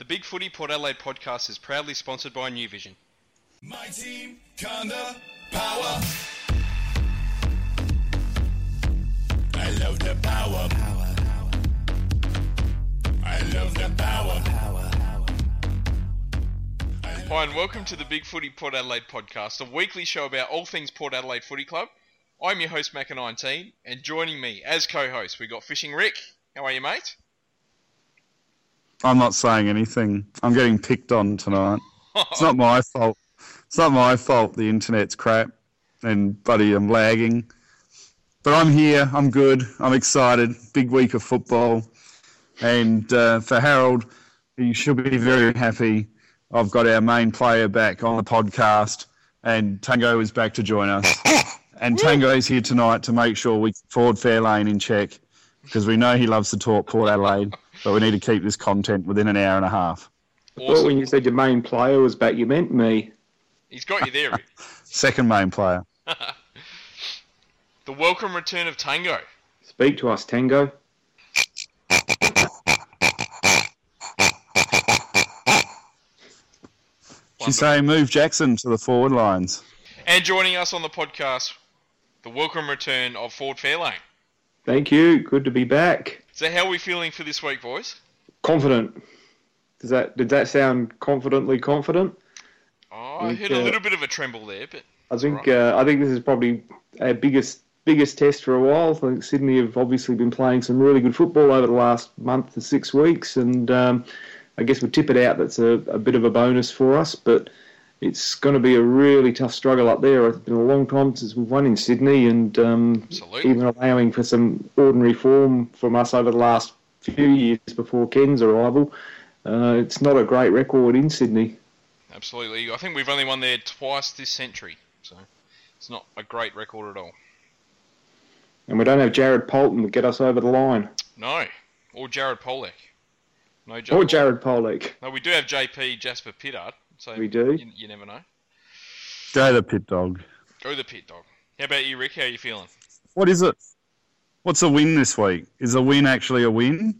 The Big Footy Port Adelaide podcast is proudly sponsored by New Vision. My team, kinda power. I love the power. Power, power. I love the power. Power, Hi, and welcome to the Big Footy Port Adelaide podcast, a weekly show about all things Port Adelaide Footy Club. I'm your host, Macca19, and joining me as co host, we got Fishing Rick. How are you, mate? I'm not saying anything. I'm getting picked on tonight. It's not my fault. It's not my fault. The internet's crap, and buddy, I'm lagging. But I'm here. I'm good. I'm excited. Big week of football, and uh, for Harold, he should be very happy. I've got our main player back on the podcast, and Tango is back to join us. And Tango is here tonight to make sure we forward Fairlane in check because we know he loves to talk Port Adelaide, but we need to keep this content within an hour and a half. I thought when you said your main player was back, you meant me. He's got you there, Second main player. the welcome return of Tango. Speak to us, Tango. She's saying move Jackson to the forward lines. And joining us on the podcast, the welcome return of Ford Fairlane. Thank you. Good to be back. So, how are we feeling for this week, boys? Confident. Does that did that sound confidently confident? Oh, I Think, heard a uh, little bit of a tremble there, but I think Right. uh, I think this is probably our biggest biggest test for a while. I think Sydney have obviously been playing some really good football over the last month to six weeks, and um, I guess we tip it out. That's a, a bit of a bonus for us, but it's going to be a really tough struggle up there. It's been a long time since we've won in Sydney, and um, even allowing for some ordinary form from us over the last few years before Ken's arrival. Uh, it's not a great record in Sydney. absolutely. I think we've only won there twice this century, so it's not a great record at all. And we don't have Jared Poulton to get us over the line. No, or Jared Polec. No, Or Jared. Jared Polec. No, we do have JP Jasper Pittard, so We do. You, you never know. Go the pit dog. Go the pit dog. How about you, Rick? How are you feeling? What is it? What's a win this week? Is a win actually a win,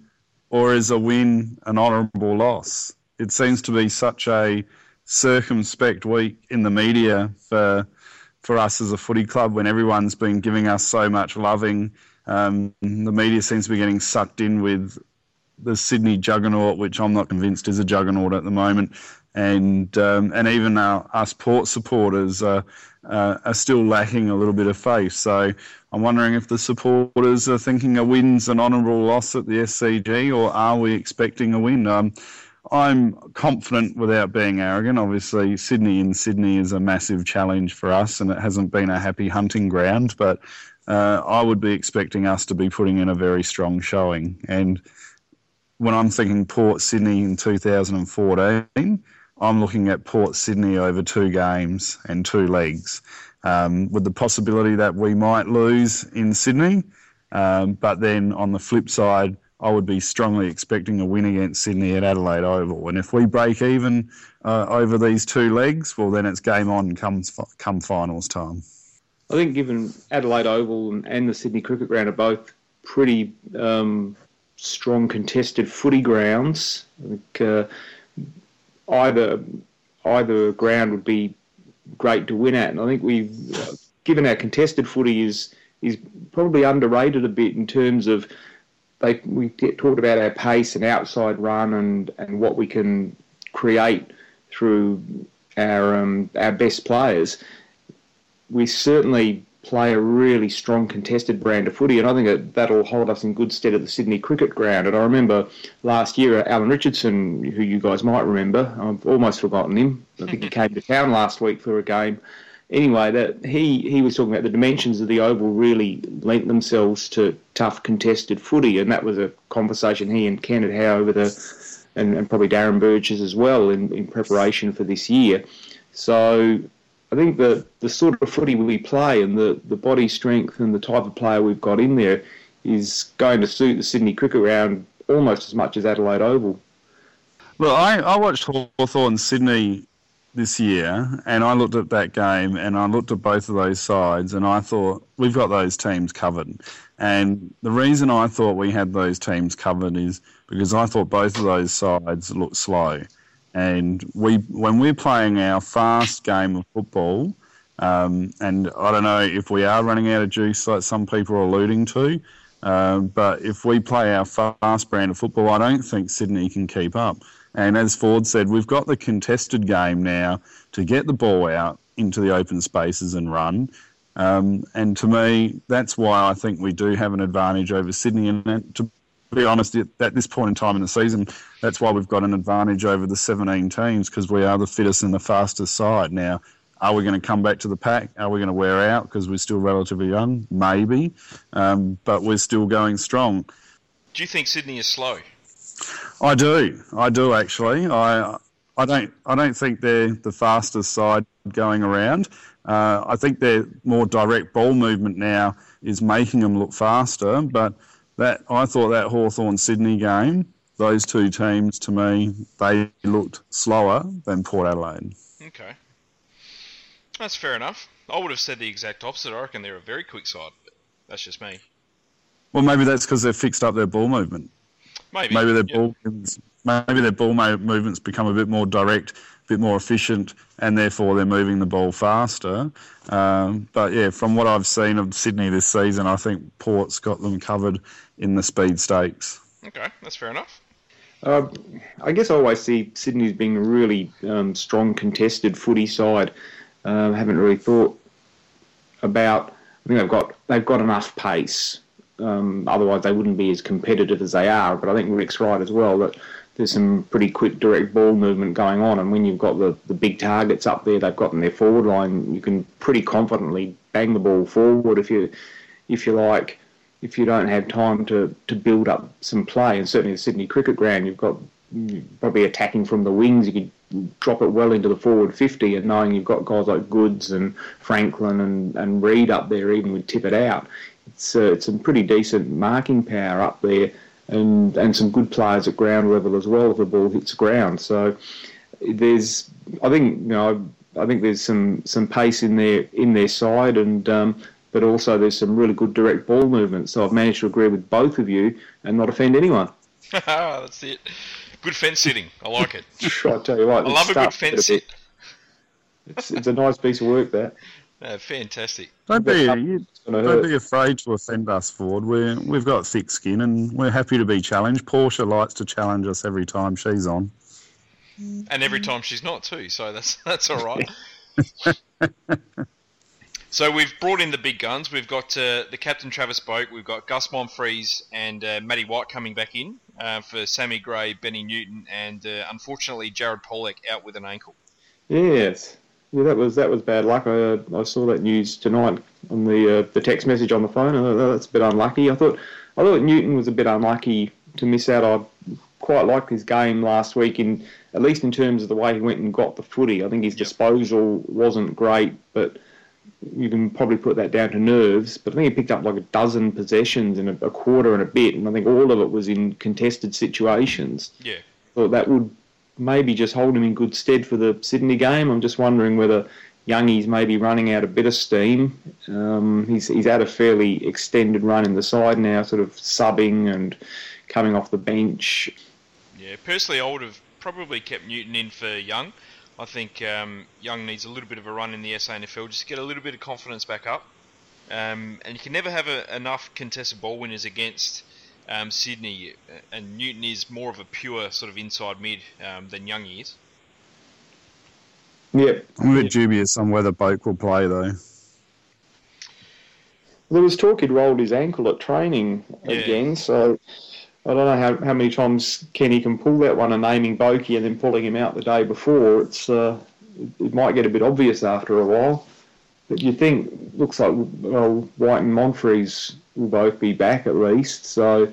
or is a win an honourable loss? It seems to be such a circumspect week in the media for for us as a footy club when everyone's been giving us so much loving. Um, the media seems to be getting sucked in with the Sydney juggernaut, which I'm not convinced is a juggernaut at the moment, and um, and even our, us Port supporters uh, uh, are still lacking a little bit of faith. So I'm wondering if the supporters are thinking a win's an honourable loss at the SCG, or are we expecting a win? Um, I'm confident without being arrogant. Obviously, Sydney in Sydney is a massive challenge for us, and it hasn't been a happy hunting ground. But uh, I would be expecting us to be putting in a very strong showing. And when I'm thinking Port Sydney in 2014, I'm looking at Port Sydney over two games and two legs, um, with the possibility that we might lose in Sydney. Um, but then on the flip side, I would be strongly expecting a win against Sydney at Adelaide Oval. And if we break even uh, over these two legs, well, then it's game on comes come finals time. I think given Adelaide Oval and, and the Sydney Cricket Ground are both pretty um, strong contested footy grounds, I think uh, either either ground would be great to win at. And I think we've given our contested footy is is probably underrated a bit in terms of they we talked about our pace and outside run and, and what we can create through our um, our best players we certainly play a really strong contested brand of footy, and I think that that'll hold us in good stead at the Sydney Cricket Ground. And I remember last year, uh, Alan Richardson, who you guys might remember, I've almost forgotten him. I think he came to town last week for a game. Anyway, that he, he was talking about the dimensions of the oval really lent themselves to tough contested footy, and that was a conversation he and Ken had had over the, and, and probably Darren Burgess as well in, in preparation for this year. So I think the the sort of footy we play and the, the body strength and the type of player we've got in there is going to suit the Sydney Cricket Ground almost as much as Adelaide Oval. Look, I, I watched Hawthorn Sydney this year, and I looked at that game, and I looked at both of those sides, and I thought we've got those teams covered. And the reason I thought we had those teams covered is because I thought both of those sides looked slow. And we, when we're playing our fast game of football, um, and I don't know if we are running out of juice, like some people are alluding to. Um, but if we play our fast brand of football, I don't think Sydney can keep up. And as Ford said, we've got the contested game now to get the ball out into the open spaces and run. Um, and to me, that's why I think we do have an advantage over Sydney. And to be honest, at this point in time in the season, that's why we've got an advantage over the 17 teams because we are the fittest and the fastest side. Now, are we going to come back to the pack? Are we going to wear out because we're still relatively young? Maybe, um, but we're still going strong. Do you think Sydney is slow? I do. I do actually. I I don't I don't think they're the fastest side going around. Uh, I think their more direct ball movement now is making them look faster. But that I thought that Hawthorn Sydney game, those two teams to me, they looked slower than Port Adelaide. Okay. That's fair enough. I would have said the exact opposite. I reckon they're a very quick side, but that's just me. Well, maybe that's because they've fixed up their ball movement. Maybe. Maybe their yeah. ball movements, maybe their ball movements become a bit more direct, a bit more efficient, and therefore they're moving the ball faster. Um, but yeah, from what I've seen of Sydney this season, I think Port's got them covered in the speed stakes. Okay, that's fair enough. Uh, I guess I always see Sydney as being a really um, strong contested footy side. Um, haven't really thought about. I think they've got they've got enough pace. Um, otherwise, they wouldn't be as competitive as they are. But I think Rick's right as well that there's some pretty quick direct ball movement going on. And when you've got the, the big targets up there, they've got in their forward line, you can pretty confidently bang the ball forward if you if you like. If you don't have time to, to build up some play, and certainly the Sydney Cricket Ground, you've got probably attacking from the wings. You could drop it well into the forward 50 and knowing you've got guys like Goodes and Franklin and, and Reid up there even would tip it out. It's, uh, it's some pretty decent marking power up there and, and some good players at ground level as well if the ball hits ground. So there's, I think, you know, I think there's some, some pace in their in their side and um, but also there's some really good direct ball movement. So I've managed to agree with both of you and not offend anyone. that's it. Good fence sitting. I like it. I tell you what, I love a good fence sit. It's, it's a nice piece of work that. Uh, fantastic. Don't be, you, don't be afraid to offend us, Ford. We're, we've got thick skin and we're happy to be challenged. Portia likes to challenge us every time she's on. And every time she's not too, so that's that's all right. so we've brought in the big guns. We've got uh, the captain Travis Boak. We've got Gus Monfries and uh, Matty White coming back in uh, for Sammy Gray, Benny Newton, and uh, unfortunately Jared Polec out with an ankle. Yes. Yeah, that was that was bad luck. I, I saw that news tonight on the uh, the text message on the phone. and I that's a bit unlucky. I thought I thought Newton was a bit unlucky to miss out. I quite liked his game last week, in at least in terms of the way he went and got the footy. I think his disposal wasn't great, but you can probably put that down to nerves. But I think he picked up like a dozen possessions in a, a quarter and a bit, and I think all of it was in contested situations. Yeah. thought that would maybe just hold him in good stead for the Sydney game. I'm just wondering whether Youngie's maybe running out a bit of steam. Um, he's he's had a fairly extended run in the side now, sort of subbing and coming off the bench. Yeah, personally, I would have probably kept Newton in for Young. I think um, Young needs a little bit of a run in the SANFL just to get a little bit of confidence back up. Um, and you can never have a, enough contested ball winners against um, Sydney, uh, and Newton is more of a pure sort of inside mid um, than Young is. Yep. I'm a bit dubious on whether Boak will play, though. There was talk he'd rolled his ankle at training Yeah. again, so I don't know how, how many times Kenny can pull that one and naming Bokey and then pulling him out the day before. It's uh, it might get a bit obvious after a while. But you think looks like well, White and Monfries will both be back at least, so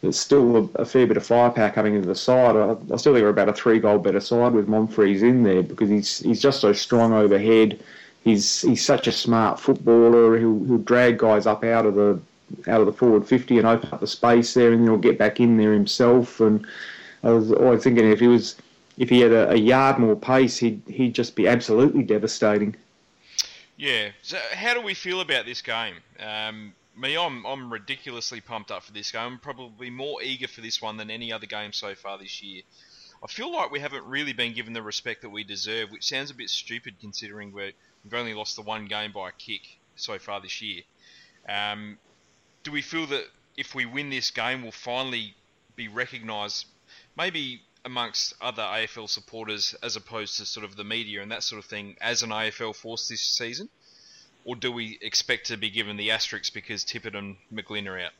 there's still a, a fair bit of firepower coming into the side. I, I still think we're about a three goal better side with Monfries in there because he's he's just so strong overhead. He's he's such a smart footballer. He'll he'll drag guys up out of the out of the forward fifty and open up the space there, and then he'll get back in there himself. And I was always thinking if he was if he had a, a yard more pace, he'd he'd just be absolutely devastating. Yeah. So how do we feel about this game? Um, me, I'm I'm ridiculously pumped up for this game. I'm probably more eager for this one than any other game so far this year. I feel like we haven't really been given the respect that we deserve, which sounds a bit stupid considering we have only lost the one game by a kick so far this year. Um, do we feel that if we win this game, we'll finally be recognised, maybe amongst other AFL supporters, as opposed to sort of the media and that sort of thing, as an AFL force this season? Or do we expect to be given the asterisks because Tippett and McGlynn are out?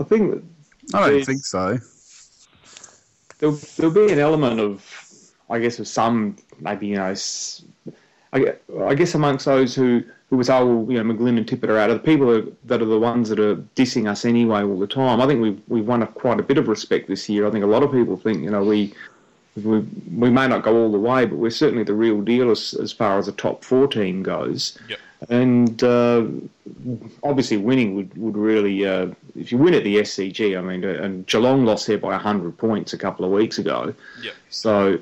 I think I don't think so. there'll, there'll be an element of, I guess, of some maybe you know, s- I, I guess amongst those who who was oh well, you know McGlynn and Tippett are out, are the people that, that are the ones that are dissing us anyway all the time. I think we've we've won a, quite a bit of respect this year. I think a lot of people think you know we. We, we may not go all the way, but we're certainly the real deal as, as far as a top four team goes. Yep. And uh, obviously, winning would, would really, uh, if you win at the SCG, I mean, uh, and Geelong lost here by 100 points a couple of weeks ago. Yep. So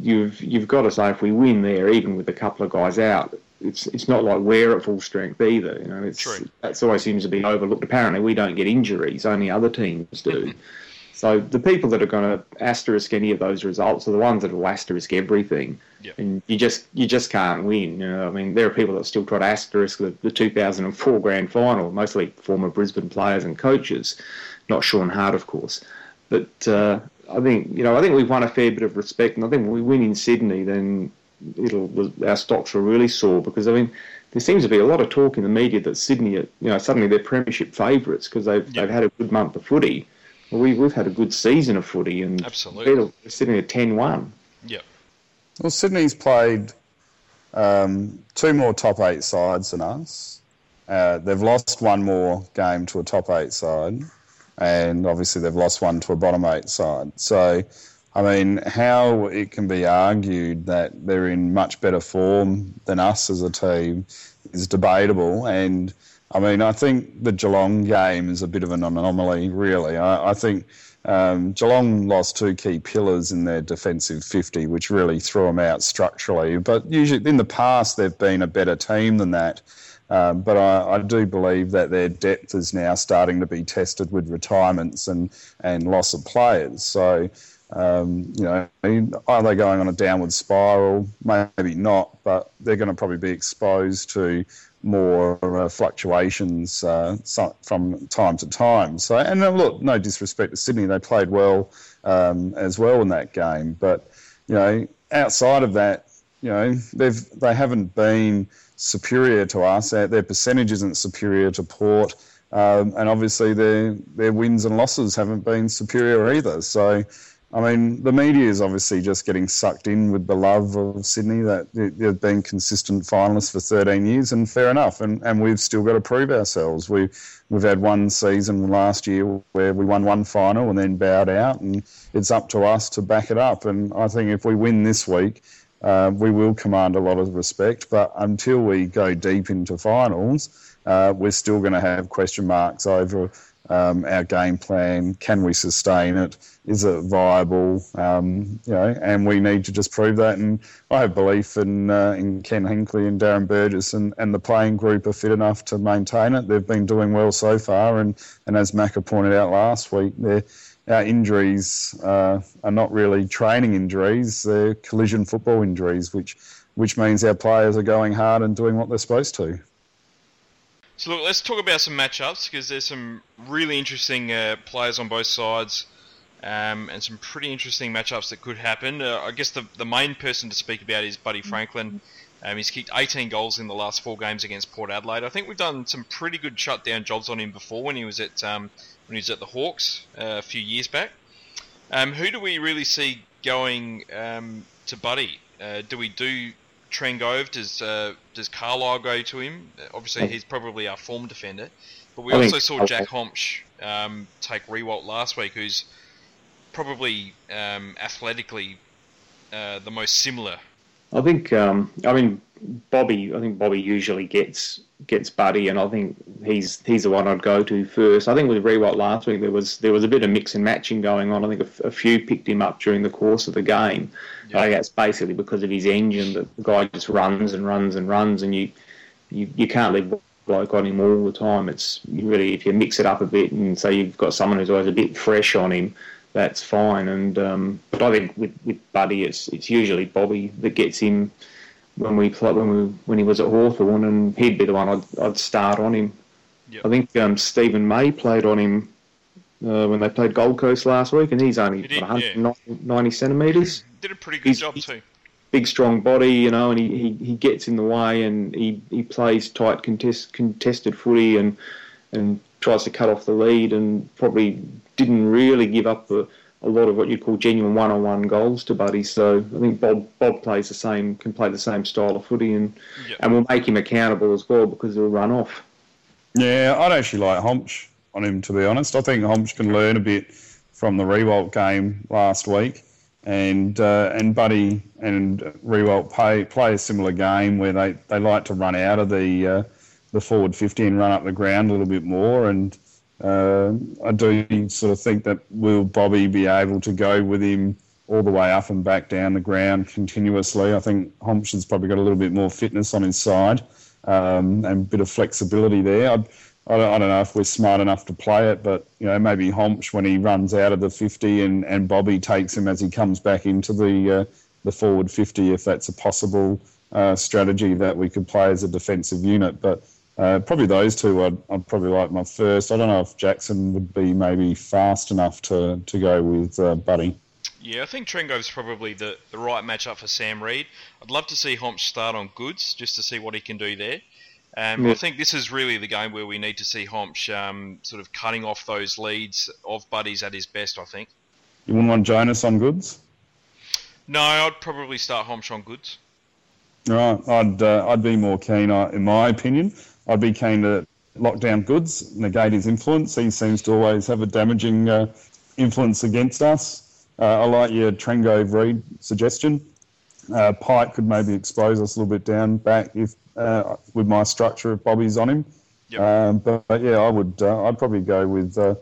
you've you've got to say if we win there, even with a couple of guys out, it's it's not like we're at full strength either. You know, it's True. that's always seems to be overlooked. Apparently, we don't get injuries; only other teams do. so the people that are going to asterisk any of those results are the ones that will asterisk everything. Yep. And you just you just can't win. You know, I mean, there are people that still try to asterisk the, the 2004 grand final, mostly former Brisbane players and coaches, not Shaun Hart, of course. But uh, I think you know, I think we've won a fair bit of respect, and I think when we win in Sydney, then it'll our stocks will really soar because I mean. There seems to be a lot of talk in the media that Sydney, are, you know, suddenly they're premiership favourites because they've Yeah. they've had a good month of footy. Well, we, we've had a good season of footy, and Absolutely. we're sitting at 10-1. Yep. Well, Sydney's played um, two more top eight sides than us. Uh, they've lost one more game to a top eight side, and obviously they've lost one to a bottom eight side. So, I mean, how it can be argued that they're in much better form than us as a team is debatable. And I mean, I think the Geelong game is a bit of an anomaly, really. I, I think um, Geelong lost two key pillars in their defensive 50, which really threw them out structurally. But usually, in the past, they've been a better team than that. Um, but I, I do believe that their depth is now starting to be tested with retirements and, and loss of players. So, um, you know, are they going on a downward spiral? Maybe not, but they're going to probably be exposed to more uh, fluctuations uh, from time to time. So, and look, no disrespect to Sydney, they played well um, as well in that game. But you know, outside of that, you know, they've they haven't been superior to us. Their, their percentage isn't superior to Port, um, and obviously their their wins and losses haven't been superior either. So. I mean, the media is obviously just getting sucked in with the love of Sydney that they- they've been consistent finalists for 13 years, and fair enough. And and we've still got to prove ourselves. We we've had one season last year where we won one final and then bowed out, and it's up to us to back it up. And I think if we win this week, uh, we will command a lot of respect. But until we go deep into finals, uh, we're still going to have question marks over um, our game plan. Can we sustain it? Is it viable? Um, you know, and we need to just prove that. And I have belief in uh, in Ken Hinkley and Darren Burgess and, and the playing group are fit enough to maintain it. They've been doing well so far, and, and as Macca pointed out last week, they're our injuries uh, are not really training injuries; they're collision football injuries, which which means our players are going hard and doing what they're supposed to. So look, let's talk about some matchups because there's some really interesting uh, players on both sides, um, and some pretty interesting matchups that could happen. Uh, I guess the the main person to speak about is Buddy Franklin. Um, he's kicked 18 goals in the last four games against Port Adelaide. I think we've done some pretty good shutdown jobs on him before when he was at um, when he was at the Hawks uh, a few years back. Um, who do we really see going um, to Buddy? Uh, do we do Trengove? Does uh, does Carlile go to him? Obviously, he's probably our form defender. But we I also saw Jack Hombsch um, take Riewoldt last week, who's probably um, athletically uh, the most similar I think, um, I mean, Bobby. I think Bobby usually gets gets Buddy, and I think he's he's the one I'd go to first. I think with Riewoldt last week there was there was a bit of mix and matching going on. I think a, f- a few picked him up during the course of the game. Yeah. I think that's basically because of his engine. That the guy just runs and runs and runs, and you you, you can't leave bloke on him all the time. It's really if you mix it up a bit and say you've got someone who's always a bit fresh on him, that's fine. And um, but I think with, with Buddy, it's it's usually Bobby that gets him when we play, when we when he was at Hawthorn, and he'd be the one I'd, I'd start on him. Yep. I think um, Steven May played on him uh, when they played Gold Coast last week, and he's only He did, what, 190 centimetres Did a pretty good He's- job too. big, strong body, you know, and he, he, he gets in the way and he, he plays tight contest, contested footy and and tries to cut off the lead and probably didn't really give up a, a lot of what you'd call genuine one-on-one goals to Buddy. So I think Bob Bob plays the same, can play the same style of footy and Yep. and will make him accountable as well because he'll run off. Yeah, I'd actually like Hombsch on him, to be honest. I think Hombsch can learn a bit from the Riewoldt game last week. And uh, and Buddy and Riewoldt play, play a similar game where they, they like to run out of the uh, the forward 50 and run up the ground a little bit more. And uh, I do sort of think that will Bobby be able to go with him all the way up and back down the ground continuously. I think Hombsch probably got a little bit more fitness on his side um, and a bit of flexibility there. I don't, I don't know if we're smart enough to play it, but you know maybe Hombsch when he runs out of the 50 and, and Bobby takes him as he comes back into the uh, the forward 50, if that's a possible uh, strategy that we could play as a defensive unit. But uh, probably those two I'd, I'd probably like my first. I don't know if Jackson would be maybe fast enough to, to go with uh, Buddy. Yeah, I think Trengove's probably the, the right matchup for Sam Reid. I'd love to see Hombsch start on Goodes just to see what he can do there. Um, I think this is really the game where we need to see Hombsch um, sort of cutting off those leads of Buddies at his best, I think. You wouldn't want Jonas on Goodes? No, I'd probably start Homch on Goodes. Right, I'd uh, I'd be more keen, uh, in my opinion. I'd be keen to lock down Goodes, negate his influence. He seems to always have a damaging uh, influence against us. Uh, I like your Trengove Reid suggestion. Uh, Pike could maybe expose us a little bit down back if uh, with my structure if Bobby's on him. Yep. Um, but, but yeah, I would. Uh, I'd probably go with uh,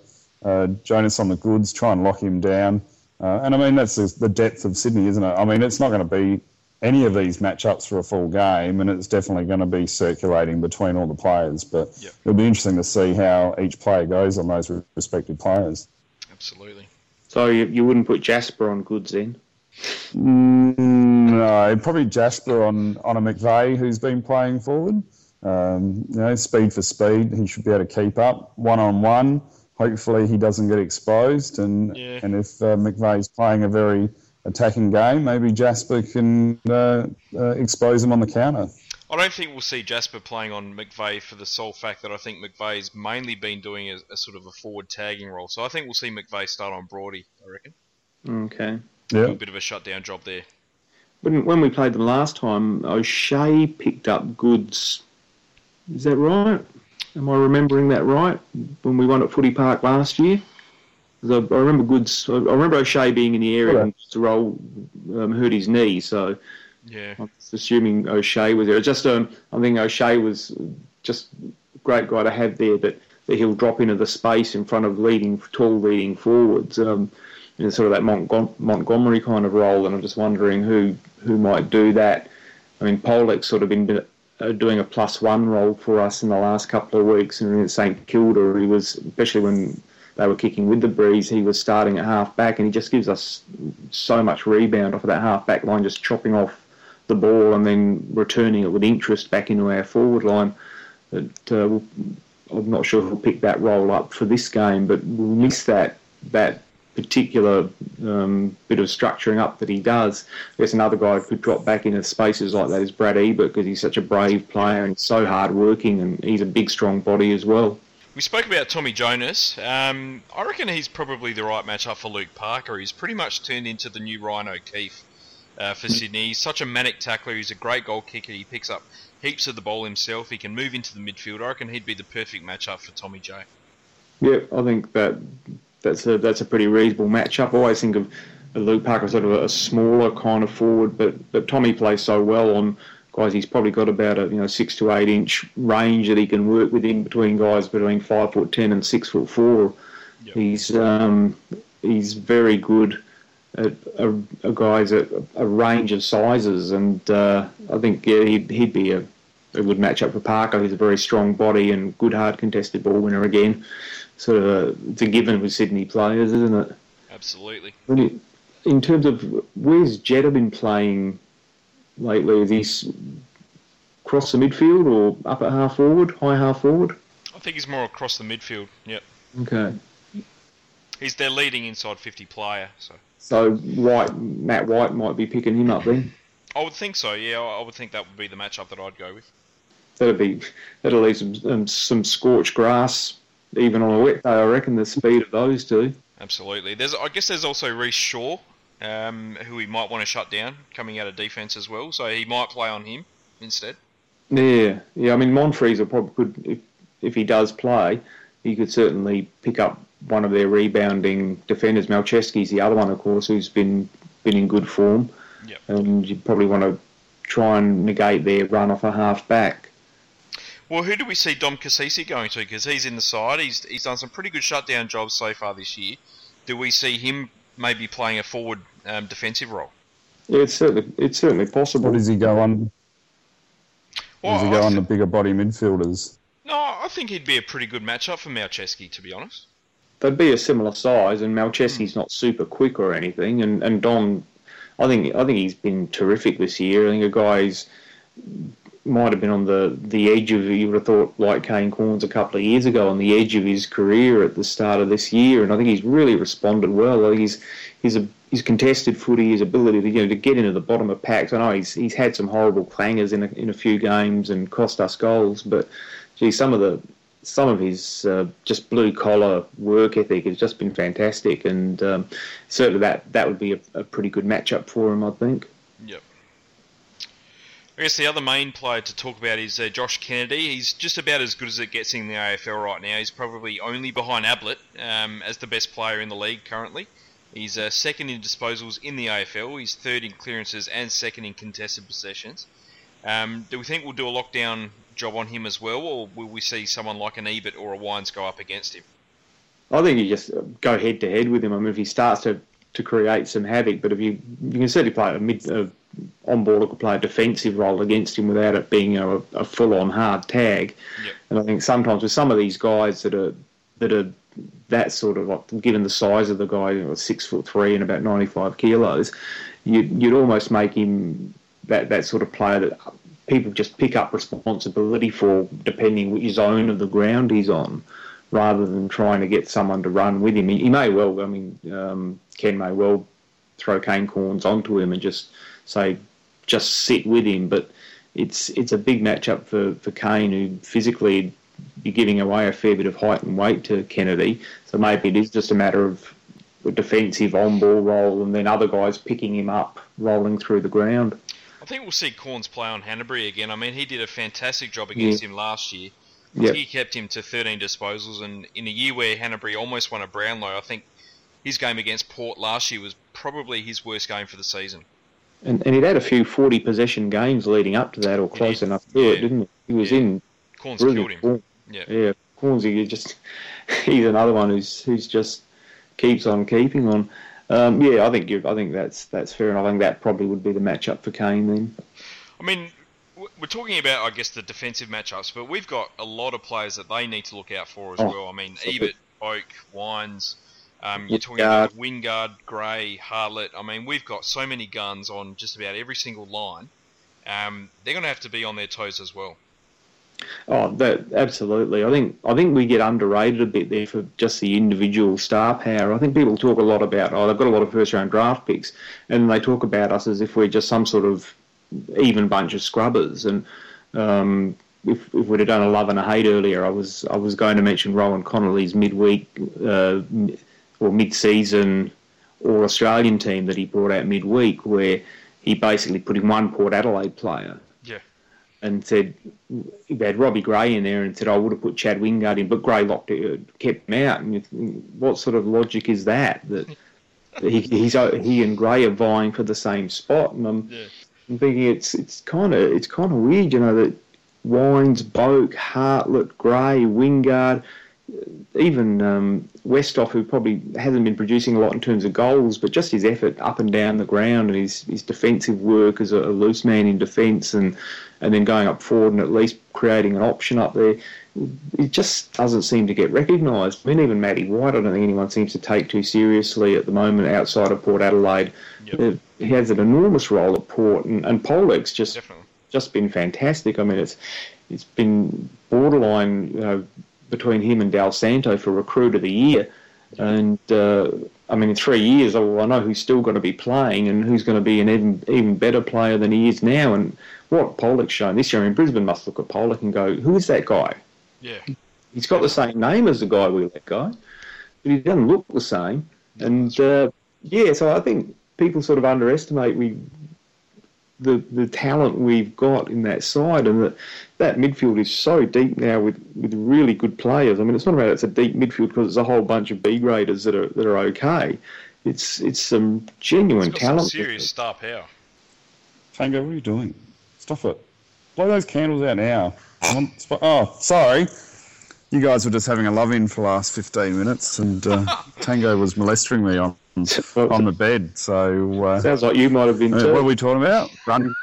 uh, Jonas on the Goodes, try and lock him down. Uh, and I mean that's the the depth of Sydney, isn't it? I mean it's not going to be any of these matchups for a full game, and it's definitely going to be circulating between all the players. But Yep. it'll be interesting to see how each player goes on those respective players. Absolutely. So you, you wouldn't put Jasper on Goodes then? Mm, no, probably Jasper on, on a McVeigh who's been playing forward. Um, you know, speed for speed, he should be able to keep up one on one. Hopefully, he doesn't get exposed. And Yeah. and if uh, McVeigh's playing a very attacking game, maybe Jasper can uh, uh, expose him on the counter. I don't think we'll see Jasper playing on McVeigh for the sole fact that I think McVeigh's mainly been doing a, a sort of a forward tagging role. So I think we'll see McVeigh start on Brody, I reckon. Okay. Yeah, A bit of a shutdown job there. When, when we played them last time, O'Shea picked up Goodes. Is that right? Am I remembering that right? When we won at Footy Park last year? 'Cause I, I remember Goodes. I I remember O'Shea being in the area Yeah. when the roll um, hurt his knee. So Yeah. I'm just assuming O'Shea was there. Just um, I think O'Shea was just a great guy to have there. That, that he'll drop into the space in front of leading tall leading forwards. Um, in sort of that Montgom- Montgomery kind of role, and I'm just wondering who who might do that. I mean, Polec's sort of been uh, doing a plus one role for us in the last couple of weeks, and in St Kilda, he was especially when they were kicking with the breeze, he was starting at half back, and he just gives us so much rebound off of that half back line, just chopping off the ball and then returning it with interest back into our forward line. That uh, I'm not sure who'll pick that role up for this game, but we'll miss that that particular um, bit of structuring up that he does. I guess another guy who could drop back into spaces like that is Brad Ebert because he's such a brave player and so hard working, and he's a big, strong body as well. We spoke about Tommy Jonas. Um, I reckon he's probably the right matchup for Luke Parker. He's pretty much turned into the new Ryan O'Keefe uh, for Sydney. He's such a manic tackler. He's a great goal kicker. He picks up heaps of the ball himself. He can move into the midfield. I reckon he'd be the perfect matchup for Tommy J. Yeah, I think that that's a that's a pretty reasonable matchup. I always think of Luke Parker, as sort of a, a smaller kind of forward, but but Tommy plays so well on guys. He's probably got about a you know six to eight inch range that he can work within between guys between five foot ten and six foot four. Yep. He's um, he's very good at a, a guys at a range of sizes, and uh, I think yeah, he'd, he'd be a, a good matchup for Parker. He's a very strong body and good hard contested ball winner again. Sort of a, it's a given with Sydney players, isn't it? Absolutely. In terms of where's Jetta been playing lately? Is he across the midfield or up at half forward, high half forward? I think he's more across the midfield. Yep. Okay. He's their leading inside 50 player, so So White, Matt White might be picking him up then. I would think so. Yeah, I would think that would be the matchup that I'd go with. That'll be that'll leave some um, some scorched grass even on a wet day. I reckon the speed of those two. Absolutely. There's, I guess, there's also Rhyce Shaw, um, who he might want to shut down, coming out of defence as well. So he might play on him instead. Yeah, yeah. I mean, Monfries probably could if if he does play, he could certainly pick up one of their rebounding defenders. Malceski's the other one, of course, who's been been in good form. Yep. And you probably want to try and negate their run off a half back. Well, who do we see Dom Cassisi going to? Because he's in the side. He's he's done some pretty good shutdown jobs so far this year. Do we see him maybe playing a forward um, defensive role? Yeah, it's certainly it's certainly possible. What does he go on? Well, does he I go on the bigger body midfielders? No, I think he'd be a pretty good matchup for Malceski, to be honest. They'd be a similar size, and Malceski's not super quick or anything. And and Don, I think I think he's been terrific this year. I think a guy's might have been on the, the edge of you would have thought like Kane Cornes a couple of years ago on the edge of his career at the start of this year, and I think he's really responded well. He's he's a his contested footy, his ability to you know to get into the bottom of packs. I know he's he's had some horrible clangers in a, in a few games and cost us goals, but gee, some of the some of his uh, just blue collar work ethic has just been fantastic, and um, certainly that that would be a, a pretty good matchup for him, I think. Yep. I guess the other main player to talk about is uh, Josh Kennedy. He's just about as good as it gets in the AFL right now. He's probably only behind Ablett um, as the best player in the league currently. He's uh, second in disposals in the AFL. He's third in clearances and second in contested possessions. Um, do we think we'll do a lockdown job on him as well, or will we see someone like an Ebert or a Wines go up against him? I think you just go head to head with him. I mean, if he starts to, to create some havoc, but if you you can certainly play a mid uh, on ball, could play a defensive role against him without it being a, a full on hard tag. Yep. And I think sometimes with some of these guys that are that are that sort of like, given the size of the guy, you know, six foot three and about ninety five kilos, you, you'd almost make him that that sort of player that people just pick up responsibility for, depending which zone of the ground he's on rather than trying to get someone to run with him. He, he may well, I mean, um, Ken may well throw Kane Cornes onto him and just say, just sit with him. But it's it's a big matchup for, for Kane, who physically be giving away a fair bit of height and weight to Kennedy. So maybe it is just a matter of a defensive on ball role and then other guys picking him up, rolling through the ground. I think we'll see Cornes play on Hannebery again. I mean, he did a fantastic job against him last year. Yeah. he kept him to 13 disposals, and in a year where Hannebery almost won a Brownlow, I think his game against Port last year was probably his worst game for the season. And, and he'd had a few 40 possession games leading up to that, or close did. enough to it, Yeah. didn't he? He was Yeah. in Cornes killed him. Yeah. Yeah, Cornsey, you just he's another one who's who's just keeps on keeping on. Um, yeah, I think you I think that's that's fair, and I think that probably would be the matchup for Kane then. I mean, we're talking about, I guess, the defensive matchups, but we've got a lot of players that they need to look out for as Oh, well. I mean. Ebert, Oak, Wines. Um, you're talking about Wingard, Gray, Hartlett. I mean, we've got so many guns on just about every single line. Um, they're going to have to be on their toes as well. Oh, that absolutely. I think I think we get underrated a bit there for just the individual star power. I think people talk a lot about oh they've got a lot of first round draft picks, and they talk about us as if we're just some sort of even bunch of scrubbers. And um, if, if we'd have done a love and a hate earlier, I was I was going to mention Rohan Connolly's midweek uh, or mid season All Australian team that he brought out midweek, where he basically put in one Port Adelaide player Yeah. and said he had Robbie Gray in there and said I would have put Chad Wingard in, but Gray locked it, kept him out. And you think, what sort of logic is that? That he, he's uh, he and Gray are vying for the same spot, and I'm, Yeah. I'm thinking it's it's kind of it's kind of weird, you know, that Wines, Boak, Hartlett, Gray, Wingard, even um, Westhoff, who probably hasn't been producing a lot in terms of goals, but just his effort up and down the ground and his, his defensive work as a, a loose man in defence and, and then going up forward and at least creating an option up there, it just doesn't seem to get recognised. I mean, even Matty White, I don't think anyone seems to take too seriously at the moment outside of Port Adelaide. Yep. Uh, He has an enormous role at Port, and, and Polec's just Definitely. just been fantastic. I mean, it's it's been borderline you know, between him and Dal Santo for recruit of the year, and uh, I mean, in three years, oh, I know who's still going to be playing and who's going to be an even even better player than he is now. And what Polec's shown this year, I mean, Brisbane must look at Polec and go, "Who is that guy? Yeah. He's got the same name as the guy we let go, but he doesn't look the same." And uh, yeah, so I think people sort of underestimate we the the talent we've got in that side, and that that midfield is so deep now with, with really good players. I mean, it's not about it's a deep midfield because it's a whole bunch of B graders that are that are okay. It's it's some genuine It's got some talent. serious star power. Tango, what are you doing? Stop it. Blow those candles out now. I want- Oh, sorry. You guys were just having a love in for the last 15 minutes, and uh, Tango was molesting me on on the bed. So, uh, Sounds like you might have been. uh, too. what are we talking about? Run.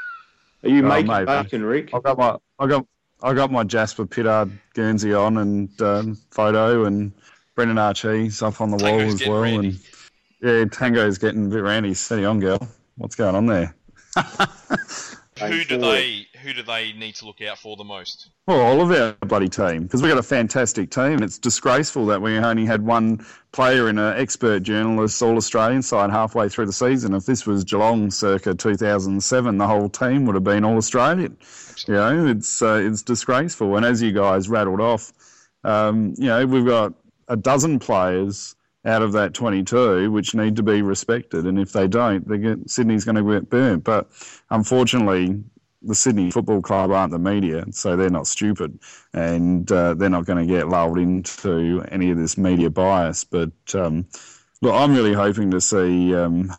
Are you Oh, making maybe. bacon, Rick? I got my I got I got my Jasper Pittard Guernsey on and um, photo and Brendan Archie's up on the wall as well. randy. And yeah, Tango's getting a bit randy. Steady on, girl. What's going on there? Who do they who do they need to look out for the most? Well, all of our bloody team, because we've got a fantastic team. It's disgraceful that we only had one player in an expert journalist All Australian side halfway through the season. If this was Geelong circa 2007, the whole team would have been All Australian. You know, it's uh, it's disgraceful. And as you guys rattled off, um, you know, we've got a dozen players out of that 22 which need to be respected. And if they don't, they get, Sydney's going to get burnt. But unfortunately, the Sydney Football Club aren't the media, so they're not stupid, and uh, they're not going to get lulled into any of this media bias. But um, look, I'm really hoping to see um,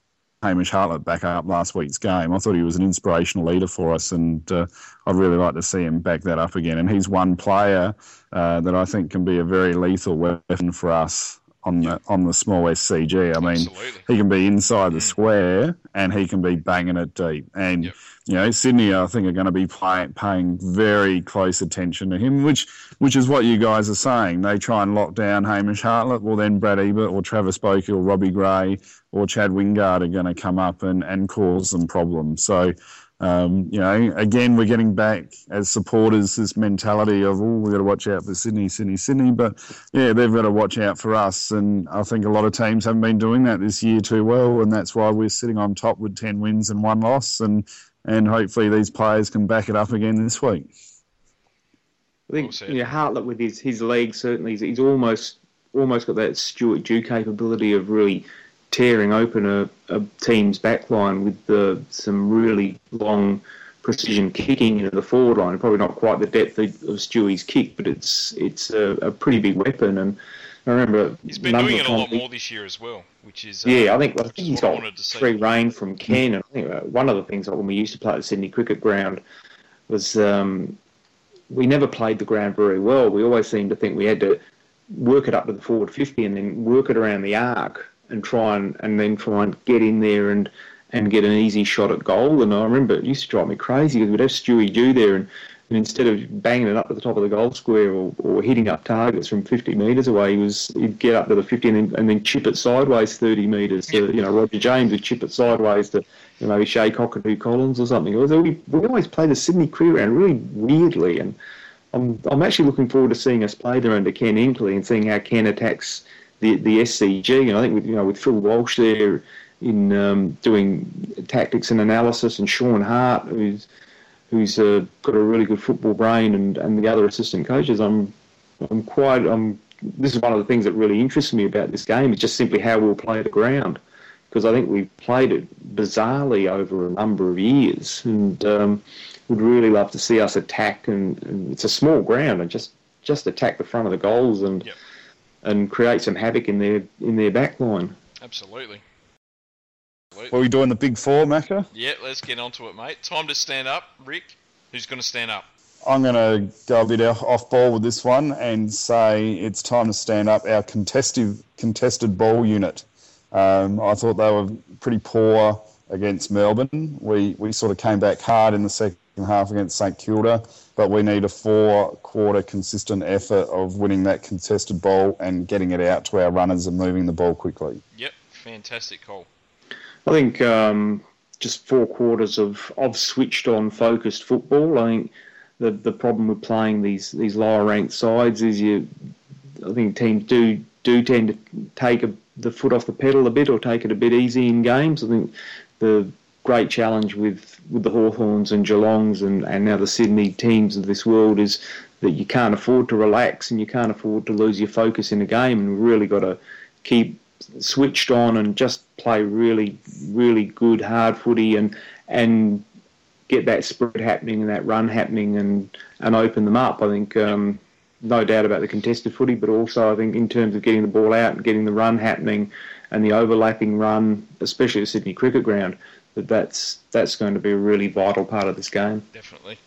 Hamish Hartlett back up last week's game. I thought he was an inspirational leader for us, and uh, I'd really like to see him back that up again. And he's one player uh, that I think can be a very lethal weapon for us on the on the small SCG. I mean, Absolutely. he can be inside the mm. square and he can be banging it deep. And Yep. you know, Sydney, I think, are going to be play, paying very close attention to him, which which is what you guys are saying. They try and lock down Hamish Hartlett. Well, then Brad Ebert or Travis Bokey or Robbie Gray or Chad Wingard are going to come up and, and cause them problems. So. Um, you know, again, we're getting back as supporters this mentality of, oh, we've got to watch out for Sydney, Sydney, Sydney. But yeah, they've got to watch out for us. And I think a lot of teams haven't been doing that this year too well. And that's why we're sitting on top with 10 wins and one loss. And, and hopefully these players can back it up again this week. I think said. yeah, Hartlett with his his legs certainly he's, he's almost almost got that Stuart Dew capability of really tearing open a, a team's backline with the, some really long precision kicking into the forward line. Probably not quite the depth of, of Stewie's kick, but it's it's a, a pretty big weapon. And I remember He's been doing it a lot more this year as well, which is uh, yeah, I think I think he's got free reign from Ken. And I think uh, one of the things like when we used to play at the Sydney Cricket Ground was um, we never played the ground very well. We always seemed to think we had to work it up to the forward fifty and then work it around the arc and try and and then try and get in there and and get an easy shot at goal. And I remember it used to drive me crazy because we'd have Stewie Dew there and. And instead of banging it up to the top of the goal square or, or hitting up targets from 50 metres away, he was he'd get up to the 50 and then, and then chip it sideways 30 metres. To, you know, Roger James would chip it sideways to you know, maybe Che Cockatoo-Collins or something. We, we always play the Sydney Cricket Ground really weirdly, and I'm I'm actually looking forward to seeing us play there under Ken Hinkley and seeing how Ken attacks the the SCG. And I think with you know with Phil Walsh there in um, doing tactics and analysis, and Shaun Hart who's who's uh, got a really good football brain, and, and the other assistant coaches. I'm I'm quite I'm. This is one of the things that really interests me about this game is just simply how we'll play the ground, because I think we've played it bizarrely over a number of years, and um, would really love to see us attack. And, and it's a small ground, and just just attack the front of the goals and Yep. And create some havoc in their in their back line. Absolutely. what Are we doing the big four, Macca? Yeah, let's get onto it, mate. Time to stand up. Rick, who's going to stand up? I'm going to go a bit off ball with this one and say it's time to stand up our contested contested ball unit. Um, I thought they were pretty poor against Melbourne. We we sort of came back hard in the second half against St Kilda, but we need a four quarter consistent effort of winning that contested ball and getting it out to our runners and moving the ball quickly. Yep, fantastic call. I think um, just four quarters of, of switched on, focused football. I think the the problem with playing these these lower ranked sides is you. I think teams do do tend to take a, the foot off the pedal a bit or take it a bit easy in games. I think the great challenge with, with the Hawthorns and Geelongs and, and now the Sydney teams of this world is that you can't afford to relax and you can't afford to lose your focus in a game and really got to keep switched on and just play really, really good hard footy and and get that spread happening and that run happening and, and open them up. I think um, no doubt about the contested footy, but also I think in terms of getting the ball out and getting the run happening and the overlapping run, especially at Sydney Cricket Ground, that that's that's going to be a really vital part of this game. Definitely.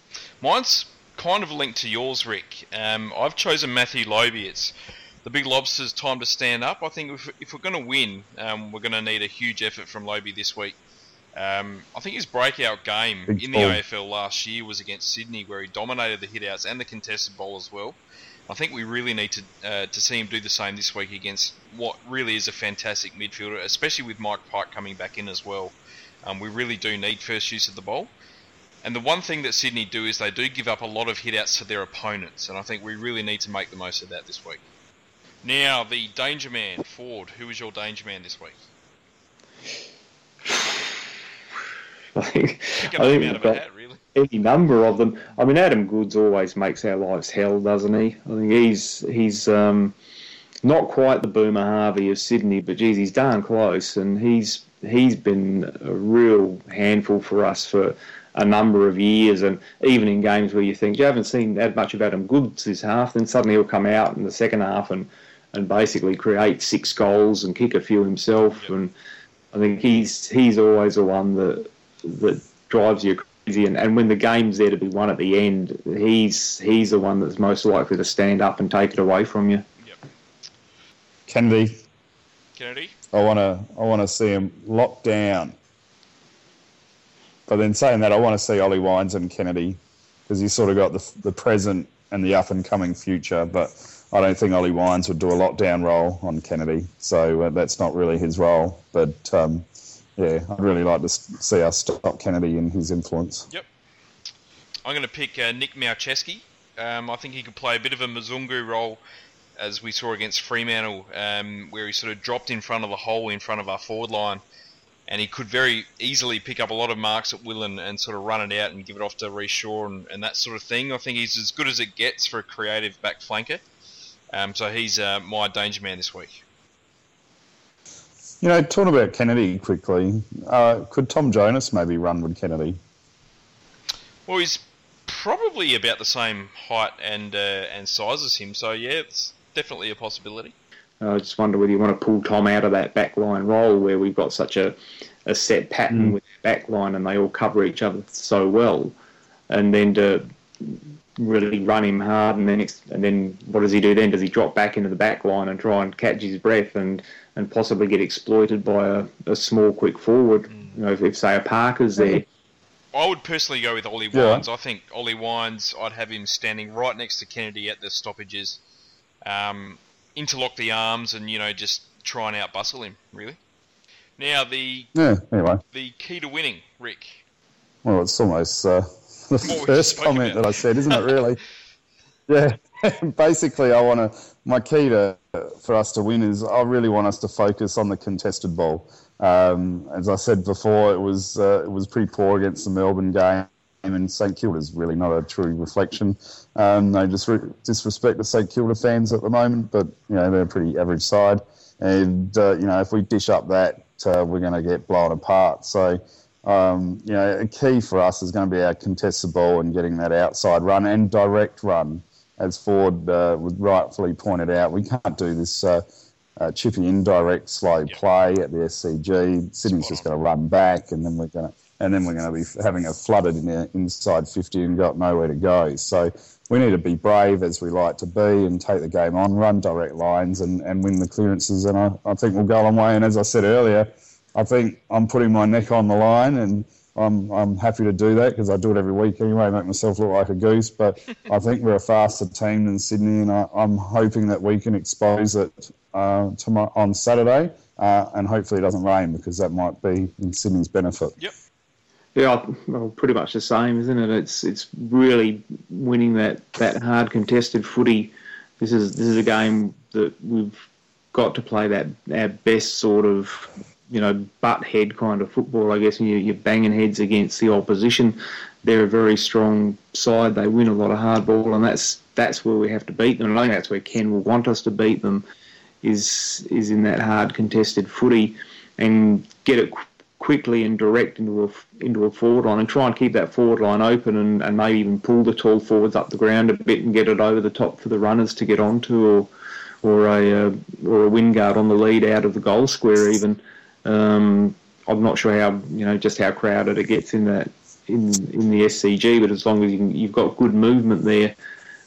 Mine's kind of linked to yours, Rick. Um, I've chosen Matthew Lobbe. It's the big lobster's time to stand up. I think if, if we're going to win, um, we're going to need a huge effort from Lobbe this week. Um, I think his breakout game Big in the ball. AFL last year was against Sydney, where he dominated the hitouts and the contested ball as well. I think we really need to uh, to see him do the same this week against what really is a fantastic midfielder, especially with Mike Pyke coming back in as well. Um, we really do need first use of the ball. And the one thing that Sydney do is they do give up a lot of hitouts to their opponents, and I think we really need to make the most of that this week. Now, the danger man, Ford. Who is your danger man this week? I think, I think out we've of a got hat, really. any number of them. I mean, Adam Goodes always makes our lives hell, doesn't he? I think he's he's um, not quite the Boomer Harvey of Sydney, but geez, he's darn close, and he's he's been a real handful for us for a number of years, and even in games where you think you haven't seen that much of Adam Goodes this half, then suddenly he'll come out in the second half and and basically create six goals and kick a few himself, and I think he's he's always the one that that drives you crazy. And, and when the game's there to be won at the end, he's he's the one that's most likely to stand up and take it away from you. Yep, Kennedy, Kennedy? I want to I want to see him locked down. But then saying that, I want to see Ollie Wines and Kennedy because he's sort of got the the present and the up and coming future. But I don't think Ollie Wines would do a lockdown role on Kennedy, so uh, that's not really his role. But um, yeah, I'd really like to see us stop Kennedy and his influence. Yep. I'm going to pick uh, Nick Malceski. Um, I think he could play a bit of a Mzungu role, as we saw against Fremantle, um, where he sort of dropped in front of the hole in front of our forward line, and he could very easily pick up a lot of marks at will and, and sort of run it out and give it off to Rhyce Shaw and, and that sort of thing. I think he's as good as it gets for a creative back flanker. Um, so he's uh, my danger man this week. You know, talking about Kennedy quickly, uh, could Tom Jonas maybe run with Kennedy? Well, he's probably about the same height and uh, and size as him, so yeah, it's definitely a possibility. Uh, I just wonder whether you want to pull Tom out of that backline role where we've got such a, a set pattern mm. with the backline and they all cover each other so well, and then to really run him hard and then ex- and then what does he do then? Does he drop back into the back line and try and catch his breath and, and possibly get exploited by a, a small quick forward? Mm. You know, if, if say a Parker's there. I would personally go with Ollie Yeah. Wines. I think Ollie Wines, I'd have him standing right next to Kennedy at the stoppages, um, interlock the arms, and you know just try and outbustle him. Really. Now the Yeah. Anyway, the key to winning, Rick. well, it's almost uh, the first comment about. that I said, isn't it? Really? yeah. Basically, I want to. My key to for us to win is I really want us to focus on the contested ball. Um, as I said before, it was uh, it was pretty poor against the Melbourne game, and St Kilda's really not a true reflection. Um, no disre- disrespect to St Kilda fans at the moment, but you know they're a pretty average side, and uh, you know if we dish up that, uh, we're going to get blown apart. So. Um, you know, a key for us is going to be our contested ball and getting that outside run and direct run. As Ford uh, rightfully pointed out, we can't do this uh, uh, chippy indirect slow Yep. play at the SCG. Sydney's Spot just going to run back, and then we're going to and then we're going to be having a flooded in inside 50 and got nowhere to go. So we need to be brave as we like to be and take the game on, run direct lines, and, and win the clearances. And I, I think we'll go a long way. And as I said earlier, I think I'm putting my neck on the line and. I'm, I'm happy to do that because I do it every week anyway, make myself look like a goose. But I think we're a faster team than Sydney, and I, I'm hoping that we can expose it uh, tomorrow, on Saturday, uh, and hopefully it doesn't rain because that might be in Sydney's benefit. Yeah, well, pretty much the same, isn't it? It's it's really winning that, that hard contested footy. This is this is a game that we've got to play that our best sort of you know butt head kind of football. I guess and you, you're banging heads against the opposition. They're a very strong side. They win a lot of hard ball, and that's that's where we have to beat them. And I think that's where Ken will want us to beat them. Is is in that hard contested footy and get it quickly and direct into a into a forward line and try and keep that forward line open and, and maybe even pull the tall forwards up the ground a bit and get it over the top for the runners to get onto or or a uh, or a Wingard on the lead out of the goal square even. Um, I'm not sure how you know just how crowded it gets in that in in the SCG, but as long as you can, you've got good movement there.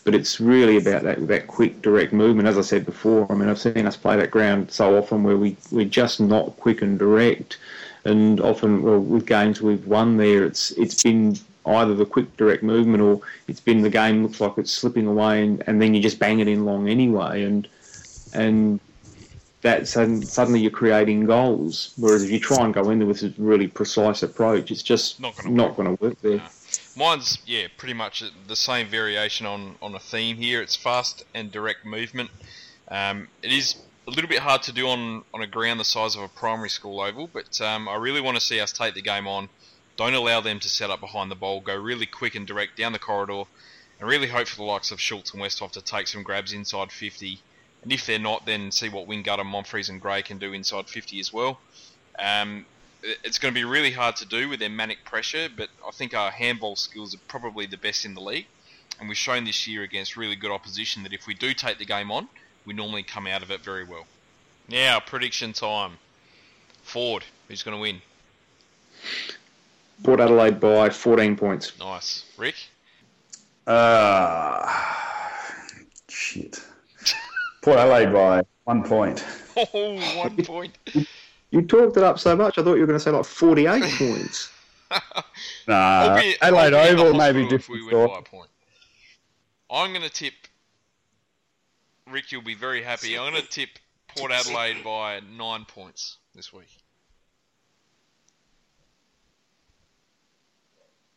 But it's really about that, that quick, direct movement. As I said before, I mean, I've seen us play that ground so often where we, we're just not quick and direct. And often, well, with games we've won there, it's it's been either the quick, direct movement or it's been the game looks like it's slipping away and, and then you just bang it in long anyway. And and that suddenly you're creating goals. Whereas if you try and go in there with a really precise approach, it's just Not not to work there. Mine's yeah, pretty much the same variation on on a theme here. It's fast and direct movement. Um, it is a little bit hard to do on on a ground the size of a primary school oval, but um, I really want to see us take the game on. Don't allow them to set up behind the ball. Go really quick and direct down the corridor, and really hope for the likes of Schultz and Westhoff to take some grabs inside 50. And if they're not, then see what Wingard Monfries and Gray can do inside 50 as well. Um, it's going to be really hard to do with their manic pressure, but I think our handball skills are probably the best in the league. And we've shown this year against really good opposition that if we do take the game on, we normally come out of it very well. Now, prediction time. Ford, who's going to win? Port Adelaide by 14 points. Nice. Rick? Uh, shit. Port Adelaide by one point. Oh, one point. You talked it up so much, I thought you were going to say like 48 points. Nah, I'll be- Adelaide be Oval maybe hospital if we different win by a point. I'm going to tip. Rick, you'll be very happy. I'm going to tip Port Adelaide by nine points this week.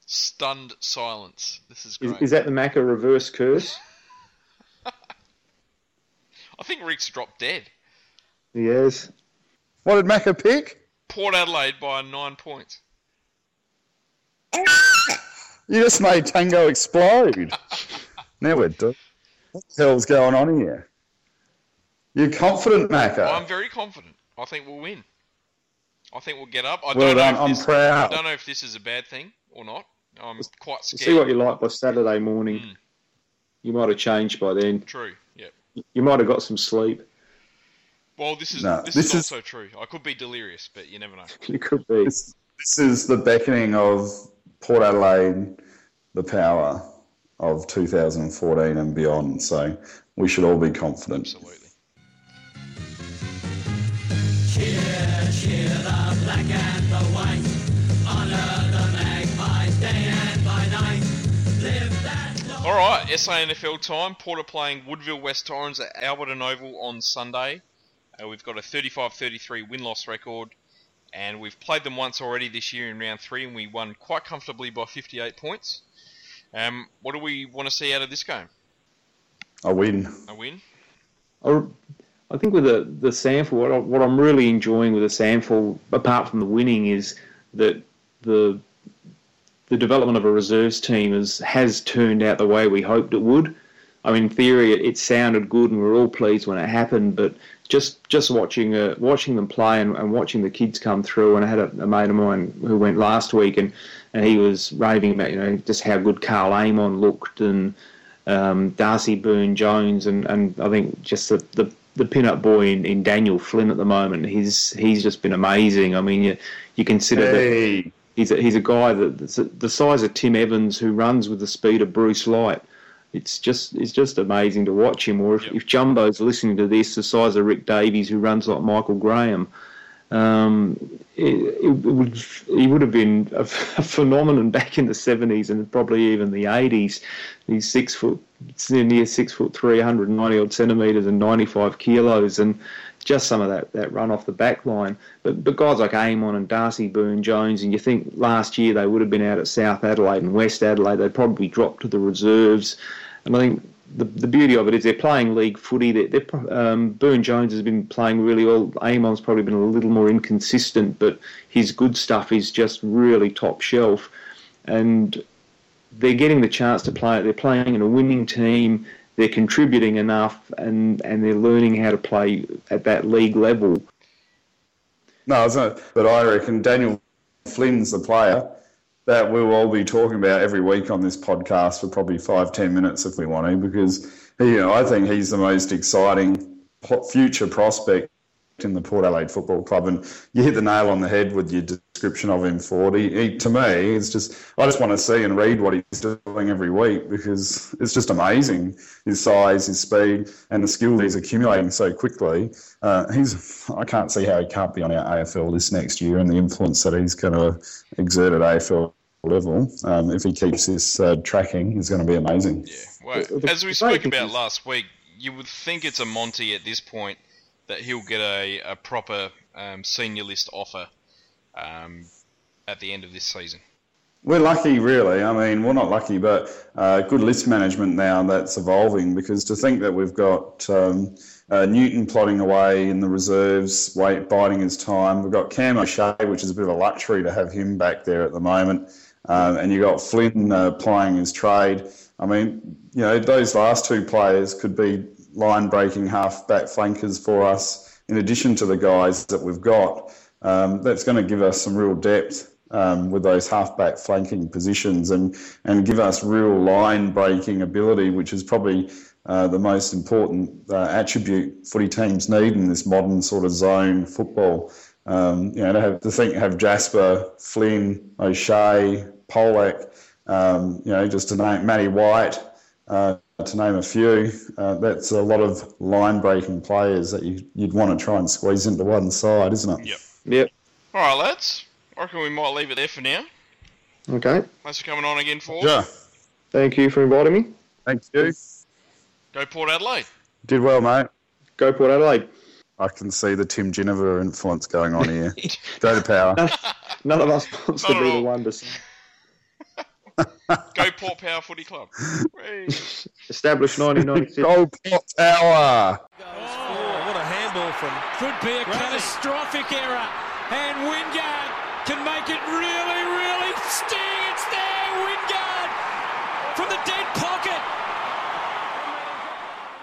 Stunned silence. This is Is, great. is that the Macca reverse curse? I think Rick's dropped dead. Yes. What did Macca pick? Port Adelaide by nine points. You just made Tango explode. now we're done. What the hell's going on here? You're confident, Macca. I'm very confident. I think we'll win. I think we'll get up. I Well don't done. know if I'm this, proud. I don't know if this is a bad thing or not. I'm quite scared. See what you like by Saturday morning. Mm. You might have changed by then. True. Yep. You might have got some sleep. Well, this is No, this, this is, is- also true. I could be delirious, but you never know. You could be. This, this is the beckoning of Port Adelaide, the power of 2014 and beyond. So we should all be confident. Absolutely. All right, SANFL time. Porter playing Woodville West Torrens at Alberton Oval on Sunday. Uh, we've got a 35-33 win-loss record, and we've played them once already this year in round three, and we won quite comfortably by 58 points. Um, what do we want to see out of this game? A win. A win? I, I think with the the SANFL, what, I, what I'm really enjoying with the SANFL, apart from the winning, is that the the development of a reserves team is, has turned out the way we hoped it would. I mean, in theory, it, it sounded good, and we were all pleased when it happened. But just just watching uh, watching them play and, and watching the kids come through, and I had a, a mate of mine who went last week, and, and he was raving about you know just how good Karl Amon looked and um, Darcy Byrne-Jones, and, and I think just the, the, the pin-up boy in, in Daniel Flynn at the moment. He's he's just been amazing. I mean, you you consider that he's a, he's a guy that the size of Tim Evans who runs with the speed of Bruce Light. It's just it's just amazing to watch him. Or if, if Jumbo's listening to this, the size of Rick Davies who runs like Michael Graham. Um, it, it would he would have been a, a phenomenon back in the seventies and probably even the eighties. He's six foot, near six foot three, 190 odd centimeters, and 95 kilos, and just some of that, that run off the back line. But but guys like Amon and Darcy Byrne-Jones, and you think last year they would have been out at South Adelaide and West Adelaide, they'd probably dropped to the reserves. And I think the, the beauty of it is they're playing league footy. They're, they're, um, Byrne-Jones has been playing really well. Amon's probably been a little more inconsistent, but his good stuff is just really top shelf. And they're getting the chance to play. They're playing in a winning team. They're contributing enough, and, and they're learning how to play at that league level. no, it's not, but I reckon Daniel Flynn's the player that we'll all be talking about every week on this podcast for probably five, ten minutes if we want to, because you know, I think he's the most exciting future prospect in the Port Adelaide Football Club, and you hit the nail on the head with your description of him, Ford. He, he, to me, it's just I just want to see and read what he's doing every week because it's just amazing his size, his speed, and the skill he's accumulating so quickly. Uh, he's I can't see how he can't be on our AFL this next year, and the influence that he's going to exert at AFL level, um, if he keeps this uh, tracking, is going to be amazing. Yeah. Well, The- as we spoke about is- last week, you would think it's a Monty at this point that he'll get a, a proper um, senior list offer um, at the end of this season. We're lucky, really. I mean, we're not lucky, but uh, good list management now that's evolving because to think that we've got um, uh, Newton plodding away in the reserves, wait, biding his time. We've got Cam O'Shea, which is a bit of a luxury to have him back there at the moment. Um, and you've got Flynn uh, his trade. I mean, you know, those last two players could be line breaking half back flankers for us, in addition to the guys that we've got. Um, that's going to give us some real depth um, with those half-back flanking positions and, and give us real line breaking ability, which is probably uh, the most important uh, attribute footy teams need in this modern sort of zone football. Um, you know, to, have, to think have Jasper, Flynn, O'Shea, Polec, um, you know, just to name Matty White, uh, to name a few, uh, that's a lot of line breaking players that you, you'd want to try and squeeze into one side, isn't it? Yep. Yep. All right, lads. I reckon we might leave it there for now. Okay. Thanks for coming on again, for Yeah. Thank you for inviting me. Thank you. Go Port Adelaide. Did well, mate. Go Port Adelaide. I can see the Tim Ginever influence going on here. Go to power. None of us wants to Not at be the one to Go Port Power Footy Club. Hey. establish 1996. Go Port Power. Oh, what a handball from Could be a Right. catastrophic error. And Wingard